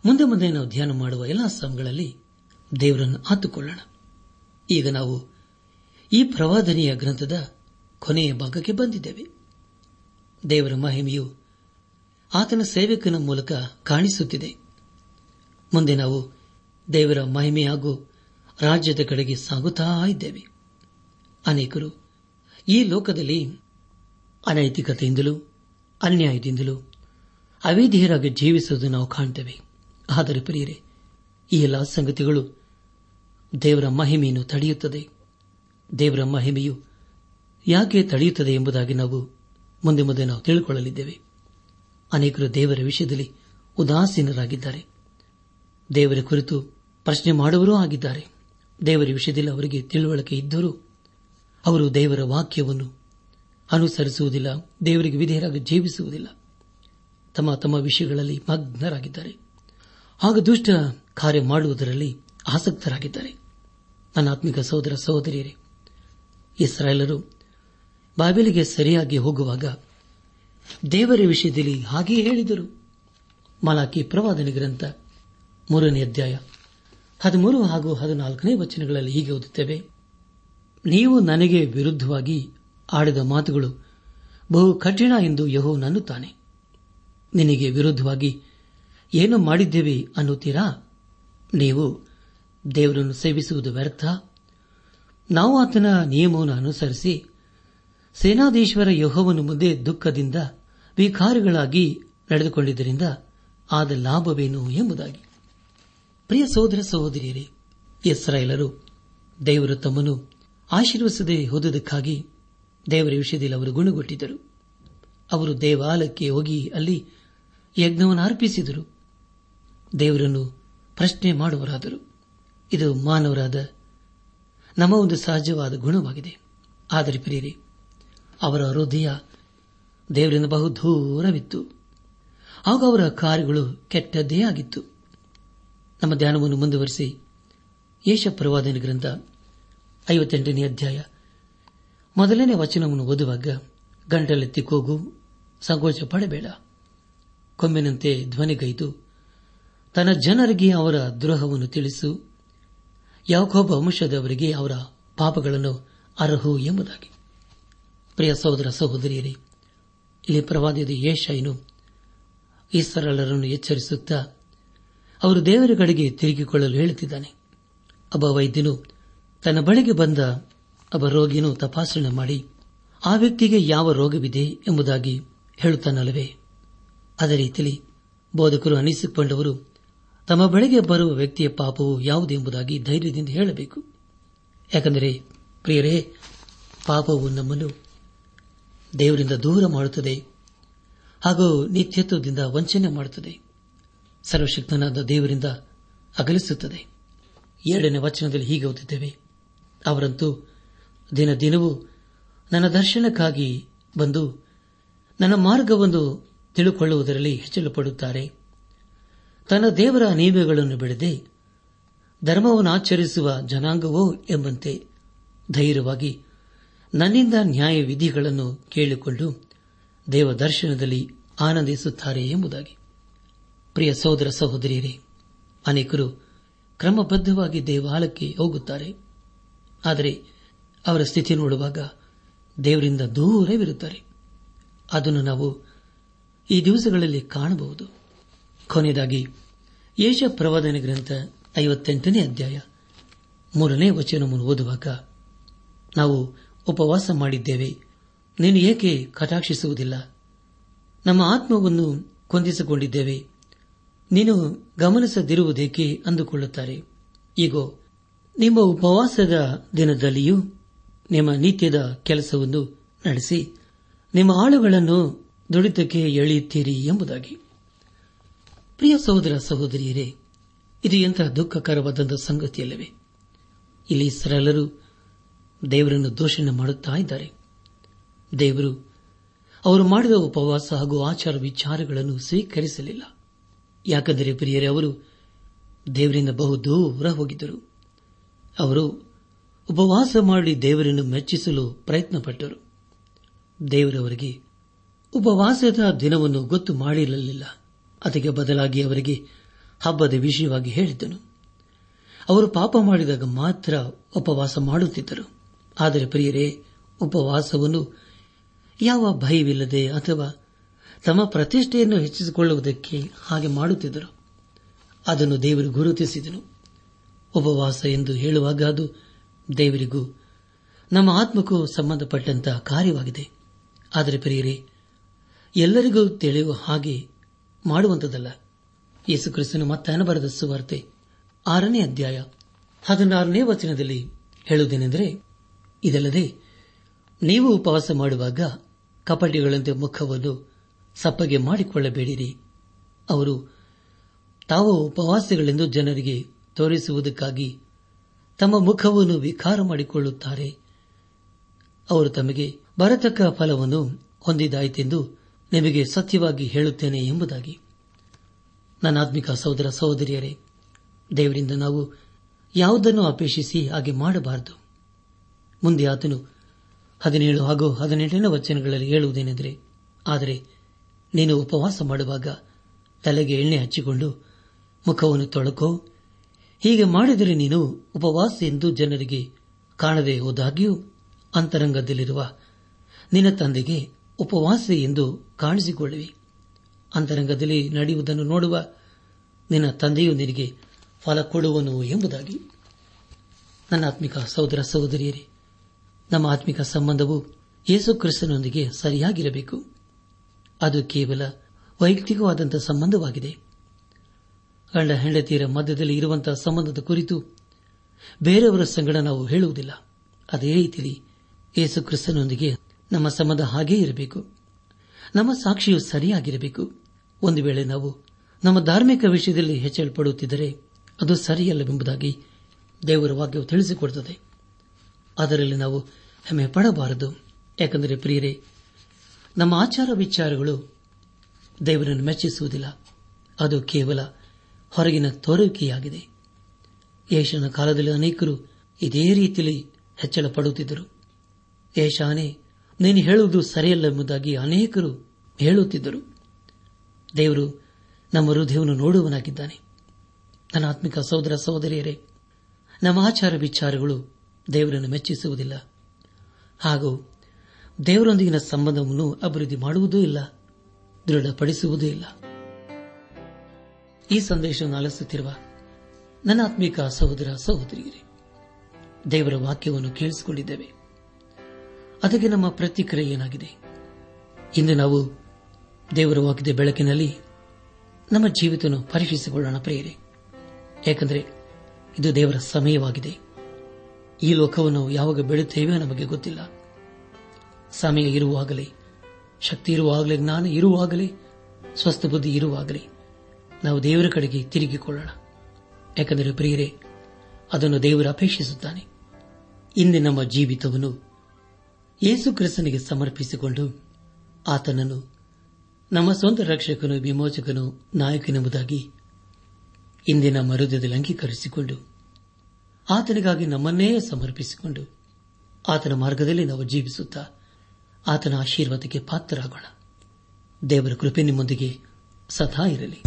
ಮುಂದೆ ಮುಂದೆ ನಾವು ಧ್ಯಾನ ಮಾಡುವ ಎಲ್ಲಾ ಸಮಯಗಳಲ್ಲಿ ದೇವರನ್ನು ಆತುಕೊಳ್ಳೋಣ. ಈಗ ನಾವು ಈ ಪ್ರವಾದನೆಯ ಗ್ರಂಥದ ಕೊನೆಯ ಭಾಗಕ್ಕೆ ಬಂದಿದ್ದೇವೆ. ದೇವರ ಮಹಿಮೆಯು ಆತನ ಸೇವಕನ ಮೂಲಕ ಕಾಣಿಸುತ್ತಿದೆ. ಮುಂದೆ ನಾವು ದೇವರ ಮಹಿಮೆ ಹಾಗೂ ರಾಜ್ಯದ ಕಡೆಗೆ ಸಾಗುತ್ತಾ ಇದ್ದೇವೆ. ಅನೇಕರು ಈ ಲೋಕದಲ್ಲಿ ಅನೈತಿಕತೆಯಿಂದಲೂ, ಅನ್ಯಾಯದಿಂದಲೂ, ಅವಿಧೇಯರಾಗಿ ಜೀವಿಸುವುದು ನಾವು ಕಾಣ್ತೇವೆ. ಆದರೆ ಪ್ರಿಯರೇ, ಈ ಎಲ್ಲ ಸಂಗತಿಗಳು ದೇವರ ಮಹಿಮೆಯನ್ನು ತಡೆಯುತ್ತದೆ. ದೇವರ ಮಹಿಮೆಯು ಯಾಕೆ ತಡೆಯುತ್ತದೆ ಎಂಬುದಾಗಿ ನಾವು ಮುಂದೆ ಮುಂದೆ ನಾವು ತಿಳಿದುಕೊಳ್ಳಲಿದ್ದೇವೆ ಅನೇಕರು ದೇವರ ವಿಷಯದಲ್ಲಿ ಉದಾಸೀನರಾಗಿದ್ದಾರೆ. ದೇವರ ಕುರಿತು ಪ್ರಶ್ನೆ ಮಾಡುವರೂ ಆಗಿದ್ದಾರೆ. ದೇವರ ವಿಷಯದಲ್ಲಿ ಅವರಿಗೆ ತಿಳುವಳಿಕೆ ಇದ್ದರೂ ಅವರು ದೇವರ ವಾಕ್ಯವನ್ನು ಅನುಸರಿಸುವುದಿಲ್ಲ, ದೇವರಿಗೆ ವಿಧೇಯರಾಗಿ ಜೀವಿಸುವುದಿಲ್ಲ. ತಮ್ಮ ತಮ್ಮ ವಿಷಯಗಳಲ್ಲಿ ಮಗ್ನರಾಗಿದ್ದಾರೆ. ಆಗ ದುಷ್ಟ ಕಾರ್ಯ ಮಾಡುವುದರಲ್ಲಿ ಆಸಕ್ತರಾಗಿದ್ದಾರೆ. ನನ್ನ ಆತ್ಮಿಕ ಸಹೋದರ ಸಹೋದರಿಯರೇ, ಇಸ್ರಾಯೇಲರು ಬಾಬಿಲಿಗೆ ಸರಿಯಾಗಿ ಹೋಗುವಾಗ ದೇವರ ವಿಷಯದಲ್ಲಿ ಹಾಗೆಯೇ ಹೇಳಿದರು. ಮಲಾಕಿ ಪ್ರವಾದನೆ ಗ್ರಂಥ ಮೂರನೇ ಅಧ್ಯಾಯ ಹದಿಮೂರು ಹಾಗೂ ಹದಿನಾಲ್ಕನೇ ವಚನಗಳಲ್ಲಿ ಹೀಗೆ ಓದುತ್ತೇವೆ. ನೀವು ನನಗೆ ವಿರುದ್ಧವಾಗಿ ಆಡಿದ ಮಾತುಗಳು ಬಹು ಕಠಿಣ ಎಂದು ಯಹೋ ನನ್ನುತ್ತಾನೆ ನಿನಗೆ ವಿರುದ್ಧವಾಗಿ ಏನು ಮಾಡಿದ್ದೇವೆ ಅನ್ನುತ್ತೀರಾ? ನೀವು ದೇವರನ್ನು ಸೇವಿಸುವುದು ವ್ಯರ್ಥ. ನಾವು ಆತನ ನಿಯಮವನ್ನು ಅನುಸರಿಸಿ ಸೇನಾಧೀಶ್ವರ ಯಹೋವನು ಮುಂದೆ ದುಃಖದಿಂದ ವಿಕಾರಗಳಾಗಿ ನಡೆದುಕೊಂಡಿದ್ದರಿಂದ ಆದ ಲಾಭವೇನು ಎಂಬುದಾಗಿ. ಪ್ರಿಯ ಸಹೋದರ ಸಹೋದರಿಯರೇ, ಇಸ್ರಾಯೇಲರು ದೇವರು ತಮ್ಮನ್ನು ಆಶೀರ್ವಿಸದೆ ಹೋದುದಕ್ಕಾಗಿ ದೇವರ ವಿಷಯದಲ್ಲಿ ಅವರು ಗುಣಗೊಟ್ಟಿದ್ದರು ಅವರು ದೇವಾಲಯಕ್ಕೆ ಹೋಗಿ ಅಲ್ಲಿ ಯಜ್ಞವನ್ನು ಅರ್ಪಿಸಿದರು. ದೇವರನ್ನು ಪ್ರಶ್ನೆ ಮಾಡುವರಾದರು ಇದು ಮಾನವರಾದ ನಮ್ಮ ಒಂದು ಸಹಜವಾದ ಗುಣವಾಗಿದೆ. ಆದರೆ ಪ್ರಿಯರಿ, ಅವರ ಹೃದಯ ದೇವರಿಂದ ಬಹುದೂರವಿತ್ತು ಹಾಗೂ ಅವರ ಕಾರ್ಯಗಳು ಕೆಟ್ಟದ್ದೇ ಆಗಿತ್ತು. ನಮ್ಮ ಧ್ಯಾನವನ್ನು ಮುಂದುವರೆಸಿ ಯೇಷ ಪ್ರವಾದನ ಗ್ರಂಥ ಐವತ್ತೆಂಟನೇ ಅಧ್ಯಾಯ. ಮೊದಲನೇ ವಚನವನ್ನು ಓದುವಾಗ ಗಂಟಲೆತ್ತಿ ಕೂಗು, ಸಂಕೋಚ ಪಡಬೇಡ. ಕೊಮ್ಮಿನಂತೆ ಧ್ವನಿಗೈದು, ತನ್ನ ಜನರಿಗೆ ಅವರ ದ್ರೋಹವನ್ನು ತಿಳಿಸು ಯಾಕೊಬ್ಬ ಅಂಶದವರಿಗೆ ಅವರ ಪಾಪಗಳನ್ನು ಅರ್ಹು ಎಂಬುದಾಗಿ. ಪ್ರಿಯ ಸಹೋದರ ಸಹೋದರಿಯರೇ, ಇಲ್ಲಿ ಪ್ರವಾದದ ಯೇಷ ಈ ಸರಳರನ್ನು ಎಚ್ಚರಿಸುತ್ತಾ ಅವರು ದೇವರ ಕಡೆಗೆ ತಿರುಗಿಕೊಳ್ಳಲು ಹೇಳುತ್ತಿದ್ದಾನೆ. ಒಬ್ಬ ವೈದ್ಯನು ತನ್ನ ಬಳಿಗೆ ಬಂದ ಒಬ್ಬ ರೋಗಿಯನ್ನು ತಪಾಸಣೆ ಮಾಡಿ, ಆ ವ್ಯಕ್ತಿಗೆ ಯಾವ ರೋಗವಿದೆ ಎಂಬುದಾಗಿ ಹೇಳುತ್ತಾನಲ್ಲವೇ? ಅದೇ ರೀತಿಯಲ್ಲಿ ಬೋಧಕರು ಅನಿಸಿಕೊಂಡವರು, ತಮ್ಮ ಬಳಿಗೆ ಬರುವ ವ್ಯಕ್ತಿಯ ಪಾಪವು ಯಾವುದು ಎಂಬುದಾಗಿ ಧೈರ್ಯದಿಂದ ಹೇಳಬೇಕು. ಯಾಕೆಂದರೆ, ಪ್ರಿಯರೇ, ಪಾಪವು ನಮ್ಮನ್ನು ದೇವರಿಂದ ದೂರ ಮಾಡುತ್ತದೆ ಹಾಗೂ ನಿತ್ಯತ್ವದಿಂದ ವಂಚನೆ ಮಾಡುತ್ತದೆ. ಸರ್ವಶಕ್ತನಾದ ದೇವರಿಂದ ಅಗಲಿಸುತ್ತದೆ. ಎರಡನೇ ವಚನದಲ್ಲಿ ಹೀಗೆ ಓದಿದ್ದೇವೆ. ಅವರಂತೂ ದಿನ ದಿನವೂ ನನ್ನ ದರ್ಶನಕ್ಕಾಗಿ ಬಂದು ನನ್ನ ಮಾರ್ಗವನ್ನು ತಿಳುಕೊಳ್ಳುವುದರಲ್ಲಿ ಹೆಚ್ಚಲು ಪಡುತ್ತಾರೆ ತನ್ನ ದೇವರ ನಿಯಮಗಳನ್ನು ಬಿಡದೆ ಧರ್ಮವನ್ನು ಆಚರಿಸುವ ಜನಾಂಗವೋ ಎಂಬಂತೆ ಧೈರ್ಯವಾಗಿ ನನ್ನಿಂದ ನ್ಯಾಯ ವಿಧಿಗಳನ್ನು ಕೇಳಿಕೊಂಡು ದೇವ ದರ್ಶನದಲ್ಲಿ ಆನಂದಿಸುತ್ತಾರೆ ಎಂಬುದಾಗಿ. ಪ್ರಿಯ ಸಹೋದರ ಸಹೋದರಿಯರೇ, ಅನೇಕರು ಕ್ರಮಬದ್ಧವಾಗಿ ದೇವಾಲಯಕ್ಕೆ ಹೋಗುತ್ತಾರೆ. ಆದರೆ ಅವರ ಸ್ಥಿತಿ ನೋಡುವಾಗ ದೇವರಿಂದ ದೂರವಿರುತ್ತಾರೆ. ಅದನ್ನು ನಾವು ಈ ದಿವಸಗಳಲ್ಲಿ ಕಾಣಬಹುದು. ಕೊನೆಯದಾಗಿ ಯೇಷ ಪ್ರವಾದನೆ ಗ್ರಂಥ ಐವತ್ತೆಂಟನೇ ಅಧ್ಯಾಯ ಮೂರನೇ ವಚನವನ್ನು ಓದುವಾಗ ನಾವು ಉಪವಾಸ ಮಾಡಿದ್ದೇವೆ. ನೀನು ಏಕೆ ಕಟಾಕ್ಷಿಸುವುದಿಲ್ಲ? ನಮ್ಮ ಆತ್ಮವನ್ನು ಕೊಂದಿಸಿಕೊಂಡಿದ್ದೇವೆ. ನೀನು ಗಮನಿಸದಿರುವುದೇಕೆ ಅಂದುಕೊಳ್ಳುತ್ತಾರೆ. ಈಗ, ನಿಮ್ಮ ಉಪವಾಸದ ದಿನದಲ್ಲಿಯೂ ನಿಮ್ಮ ನಿತ್ಯದ ಕೆಲಸವನ್ನು ನಡೆಸಿ, ನಿಮ್ಮ ಆಳುಗಳನ್ನು ದುಡಿತಕ್ಕೆ ಎಳೆಯುತ್ತೀರಿ ಎಂಬುದಾಗಿ. ಪ್ರಿಯ ಸಹೋದರ ಸಹೋದರಿಯರೇ, ಇದು ಎಂತಹ ದುಃಖಕರವಾದಂಥ ಸಂಗತಿಯಲ್ಲವೇ. ಇಲ್ಲಿ ಸರಳರು ದೇವರನ್ನು ದೋಷಣೆ ಮಾಡುತ್ತಿದ್ದಾರೆ ದೇವರು ಅವರು ಮಾಡಿದ ಉಪವಾಸ ಹಾಗೂ ಆಚಾರ ವಿಚಾರಗಳನ್ನು ಸ್ವೀಕರಿಸಲಿಲ್ಲ. ಯಾಕೆಂದರೆ ಪ್ರಿಯರೇ, ಅವರು ದೇವರಿಂದ ಬಹು ದೂರ ಹೋಗಿದ್ದರು. ಅವರು ಉಪವಾಸ ಮಾಡಿ ದೇವರನ್ನು ಮೆಚ್ಚಿಸಲು ಪ್ರಯತ್ನಪಟ್ಟರು. ದೇವರವರಿಗೆ ಉಪವಾಸದ ದಿನವನ್ನು ಗೊತ್ತು ಮಾಡಿರಲಿಲ್ಲ. ಅದಕ್ಕೆ ಬದಲಾಗಿ ಅವರಿಗೆ ಹಬ್ಬದ ವಿಷಯವಾಗಿ ಹೇಳಿದ್ದನು. ಅವರು ಪಾಪ ಮಾಡಿದಾಗ ಮಾತ್ರ ಉಪವಾಸ ಮಾಡುತ್ತಿದ್ದರು. ಆದರೆ ಪ್ರಿಯರೇ, ಉಪವಾಸವನ್ನು ಯಾವ ಭಯವಿಲ್ಲದೆ ಅಥವಾ ತಮ್ಮ ಪ್ರತಿಷ್ಠೆಯನ್ನು ಹೆಚ್ಚಿಸಿಕೊಳ್ಳುವುದಕ್ಕೆ ಹಾಗೆ ಮಾಡುತ್ತಿದ್ದರು. ಅದನ್ನು ದೇವರು ಗುರುತಿಸಿದನು. ಉಪವಾಸ ಎಂದು ಹೇಳುವಾಗ ಅದು, ದೇವರಿಗೂ ನಮ್ಮ ಆತ್ಮಕ್ಕೂ ಸಂಬಂಧಪಟ್ಟಂತಹ ಕಾರ್ಯವಾಗಿದೆ. ಆದರೆ ಪ್ರಿಯರೇ, ಎಲ್ಲರಿಗೂ ತಿಳಿಯುವ ಹಾಗೆ ಮಾಡುವಂತದಲ್ಲ ಯೇಸು ಕ್ರಿಸ್ತನು ಮತ್ತೆ ಬರೆದ ಸುವಾರ್ತೆ, ಆರನೇ ಅಧ್ಯಾಯ ಹದಿನಾರನೇ ವಚನದಲ್ಲಿ ಹೇಳುವುದೇನೆಂದರೆ, ಇದಲ್ಲದೆ, ನೀವು ಉಪವಾಸ ಮಾಡುವಾಗ ಕಪಟಿಗಳಂತೆ ಮುಖವನ್ನು ಸಪ್ಪಗೆ ಮಾಡಿಕೊಳ್ಳಬೇಡಿರಿ. ಅವರು ತಾವು ಉಪವಾಸಿಗಳೆಂದು ಜನರಿಗೆ ತೋರಿಸುವುದಕ್ಕಾಗಿ ತಮ್ಮ ಮುಖವನ್ನು ವಿಕಾರ ಮಾಡಿಕೊಳ್ಳುತ್ತಾರೆ. ಅವರು ತಮಗೆ ಬರತಕ್ಕ ಫಲವನ್ನು ಹೊಂದಿದಾಯಿತೆಂದು ನಿಮಗೆ ಸತ್ಯವಾಗಿ ಹೇಳುತ್ತೇನೆ ಎಂಬುದಾಗಿ. ನನ್ನಾತ್ಮಿಕ ಸಹೋದರ ಸಹೋದರಿಯರೇ, ದೇವರಿಂದ ನಾವು ಯಾವುದನ್ನು ಅಪೇಕ್ಷಿಸಿ ಹಾಗೆ ಮಾಡಬಾರದು. ಮುಂದೆ ಆತನು ಹದಿನೇಳು ಹಾಗೂ ಹದಿನೆಂಟನೇ ವಚನಗಳಲ್ಲಿ ಹೇಳುವುದೇನೆಂದರೆ, ಆದರೆ ನೀನು ಉಪವಾಸ ಮಾಡುವಾಗ ತಲೆಗೆ ಎಣ್ಣೆ ಹಚ್ಚಿಕೊಂಡು ಮುಖವನ್ನು ತೊಳಕೋ. ಹೀಗೆ ಮಾಡಿದರೆ ನೀನು ಉಪವಾಸ ಎಂದು ಜನರಿಗೆ ಕಾಣದೆ ಹೋದಾಗ್ಯೂ ಅಂತರಂಗದಲ್ಲಿರುವ ನಿನ್ನ ತಂದೆಗೆ ಉಪವಾಸ ಎಂದು ಕಾಣಿಸಿಕೊಳ್ಳುವಿ. ಅಂತರಂಗದಲ್ಲಿ ನಡೆಯುವುದನ್ನು ನೋಡುವ ನಿನ್ನ ತಂದೆಯು ನಿನಗೆ ಫಲ ಕೊಡುವನು ಎಂಬುದಾಗಿ. ನನ್ನ ಆತ್ಮಿಕ ಸಹೋದರ ಸಹೋದರಿಯರೇ, ನಮ್ಮ ಆತ್ಮಿಕ ಸಂಬಂಧವು ಯೇಸು ಕ್ರಿಸ್ತನೊಂದಿಗೆ ಸರಿಯಾಗಿರಬೇಕು. ಅದು ಕೇವಲ ವೈಯಕ್ತಿಕವಾದಂತಹ ಸಂಬಂಧವಾಗಿದೆ. ಗಂಡ ಹೆಂಡತಿಯರ ಮಧ್ಯದಲ್ಲಿ ಇರುವಂತಹ ಸಂಬಂಧದ ಕುರಿತು ಬೇರೆಯವರ ಸಂಗಡ ನಾವು ಹೇಳುವುದಿಲ್ಲ. ಅದೇ ರೀತಿಯಲ್ಲಿ ಯೇಸು ಕ್ರಿಸ್ತನೊಂದಿಗೆ ನಮ್ಮ ಸಂಬಂಧ ಹಾಗೇ ಇರಬೇಕು. ನಮ್ಮ ಸಾಕ್ಷಿಯು ಸರಿಯಾಗಿರಬೇಕು. ಒಂದು ವೇಳೆ ನಾವು ನಮ್ಮ ಧಾರ್ಮಿಕ ವಿಷಯದಲ್ಲಿ ಹೆಚ್ಚಳಪಡುತ್ತಿದ್ದರೆ ಅದು ಸರಿಯಲ್ಲವೆಂಬುದಾಗಿ ದೇವರ ವಾಕ್ಯವು ತಿಳಿಸಿಕೊಡುತ್ತದೆ. ಅದರಲ್ಲಿ ನಾವು ಹೆಮ್ಮೆ ಪಡಬಾರದು. ಯಾಕೆಂದರೆ ಪ್ರಿಯರೇ ನಮ್ಮ ಆಚಾರ ವಿಚಾರಗಳು ದೇವರನ್ನು ಮೆಚ್ಚಿಸುವುದಿಲ್ಲ. ಅದು ಕೇವಲ ಹೊರಗಿನ ತೋರುವಿಕೆಯಾಗಿದೆ. ಯೇಷನ ಕಾಲದಲ್ಲಿ ಅನೇಕರು ಇದೇ ರೀತಿಯಲ್ಲಿ ಹೆಚ್ಚಳ ಪಡುತ್ತಿದ್ದರು. ಯೇಷಾನೇ ನೀನು ಹೇಳುವುದು ಸರಿಯಲ್ಲ ಎಂಬುದಾಗಿ ಅನೇಕರು ಹೇಳುತ್ತಿದ್ದರು. ದೇವರು ನಮ್ಮ ಹೃದಯವನ್ನು ನೋಡುವನಾಗಿದ್ದಾನೆ ನನ್ನ ಆತ್ಮಿಕ ಸಹೋದರ ಸಹೋದರಿಯರೇ, ನಮ್ಮ ಆಚಾರ ವಿಚಾರಗಳು ದೇವರನ್ನು ಮೆಚ್ಚಿಸುವುದಿಲ್ಲ. ಹಾಗೂ ದೇವರೊಂದಿಗಿನ ಸಂಬಂಧವನ್ನು ಅಭಿವೃದ್ಧಿ ಮಾಡುವುದೂ ಇಲ್ಲ, ದೃಢಪಡಿಸುವುದೂ ಇಲ್ಲ. ಈ ಸಂದೇಶವನ್ನು ಆಲಿಸುತ್ತಿರುವ ನನ್ನ ಆತ್ಮಿಕ ಸಹೋದರ ಸಹೋದರಿಯರೇ, ದೇವರ ವಾಕ್ಯವನ್ನು ಕೇಳಿಸಿಕೊಂಡಿದ್ದೇವೆ. ಅದಕ್ಕೆ ನಮ್ಮ ಪ್ರತಿಕ್ರಿಯೆ ಏನಾಗಿದೆ? ಇಂದು ನಾವು ದೇವರ ವಾಕ್ಯದ ಬೆಳಕಿನಲ್ಲಿ ನಮ್ಮ ಜೀವಿತವನ್ನು ಪರೀಕ್ಷಿಸಿಕೊಳ್ಳೋಣ ಪ್ರೇರೆ ಏಕೆಂದರೆ ಇದು ದೇವರ ಸಮಯವಾಗಿದೆ. ಈ ಲೋಕವನ್ನು ಯಾವಾಗ ಬೆಳುತ್ತೇವೆ ನಮಗೆ ಗೊತ್ತಿಲ್ಲ. ಸಮಯ ಇರುವಾಗಲೇ, ಶಕ್ತಿ ಇರುವಾಗಲೇ, ಜ್ಞಾನ ಇರುವಾಗಲೇ, ಸ್ವಸ್ಥ ಬುದ್ಧಿ ಇರುವಾಗಲೇ ನಾವು ದೇವರ ಕಡೆಗೆ ತಿರುಗಿಕೊಳ್ಳೋಣ. ಯಾಕೆಂದರೆ ಪ್ರಿಯರೇ, ಅದನ್ನು ದೇವರು ಅಪೇಕ್ಷಿಸುತ್ತಾನೆ. ಇಂದೆ ನಮ್ಮ ಜೀವಿತವನ್ನು ಯೇಸು ಕ್ರಿಸ್ತನಿಗೆ ಸಮರ್ಪಿಸಿಕೊಂಡು ಆತನನ್ನು ನಮ್ಮ ಸ್ವಂತ ರಕ್ಷಕನು ವಿಮೋಚಕನು ನಾಯಕನೆಂಬುದಾಗಿ ಇಂದಿನ ಹೃದಯದಲ್ಲಿ ಅಂಗೀಕರಿಸಿಕೊಂಡು ಆತನಿಗಾಗಿ ನಮ್ಮನ್ನೇ ಸಮರ್ಪಿಸಿಕೊಂಡು ಆತನ ಮಾರ್ಗದಲ್ಲಿ ನಾವು ಜೀವಿಸುತ್ತಾ ಆತನ ಆಶೀರ್ವಾದಕ್ಕೆ ಪಾತ್ರರಾಗೋಣ. ದೇವರ ಕೃಪೆ ನಿಮ್ಮೊಂದಿಗೆ ಸದಾ ಇರಲಿ.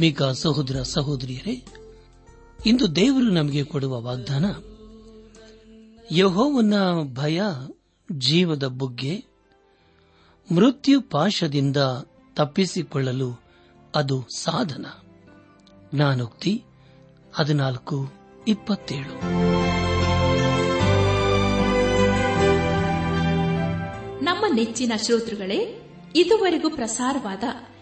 ಆತ್ಮೀಕ ಸಹೋದರ ಸಹೋದರಿಯರೇ, ಇಂದು ದೇವರು ನಮಗೆ ಕೊಡುವ ವಾಗ್ದಾನ, ಯಹೋವನ ಭಯ ಜೀವದ ಬುಗ್ಗೆ, ಮೃತ್ಯು ಪಾಶದಿಂದ ತಪ್ಪಿಸಿಕೊಳ್ಳಲು ಅದು ಸಾಧನ. ಜ್ಞಾನೋಕ್ತಿ ಹದಿನಾಲ್ಕು ಇಪ್ಪತ್ತೇಳು. ನಮ್ಮ ನೆಚ್ಚಿನ ಶ್ರೋತೃಗಳೇ, ಇದುವರೆಗೂ ಪ್ರಸಾರವಾದ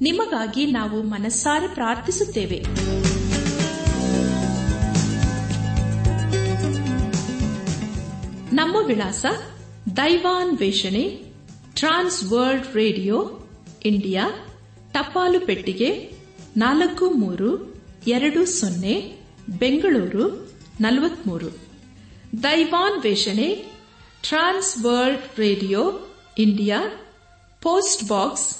ನಿಮಗಾಗಿ ನಾವು ಮನಸ್ಸಾರೆ ಪ್ರಾರ್ಥಿಸುತ್ತೇವೆ. ನಮ್ಮ ವಿಳಾಸ ದೈವಾನ್ ವೇಷಣೆ ಟ್ರಾನ್ಸ್ ವರ್ಲ್ಡ್ ರೇಡಿಯೋ, ಇಂಡಿಯಾ, ಟಪಾಲು ಪೆಟ್ಟಿಗೆ, ನಾಲ್ಕು ಮೂರು, ಎರಡು ಸೊನ್ನೆ, ಬೆಂಗಳೂರು, ನಲವತ್ಮೂರು. ದೈವಾನ್ ವೇಷಣೆ trans world radio, India, post box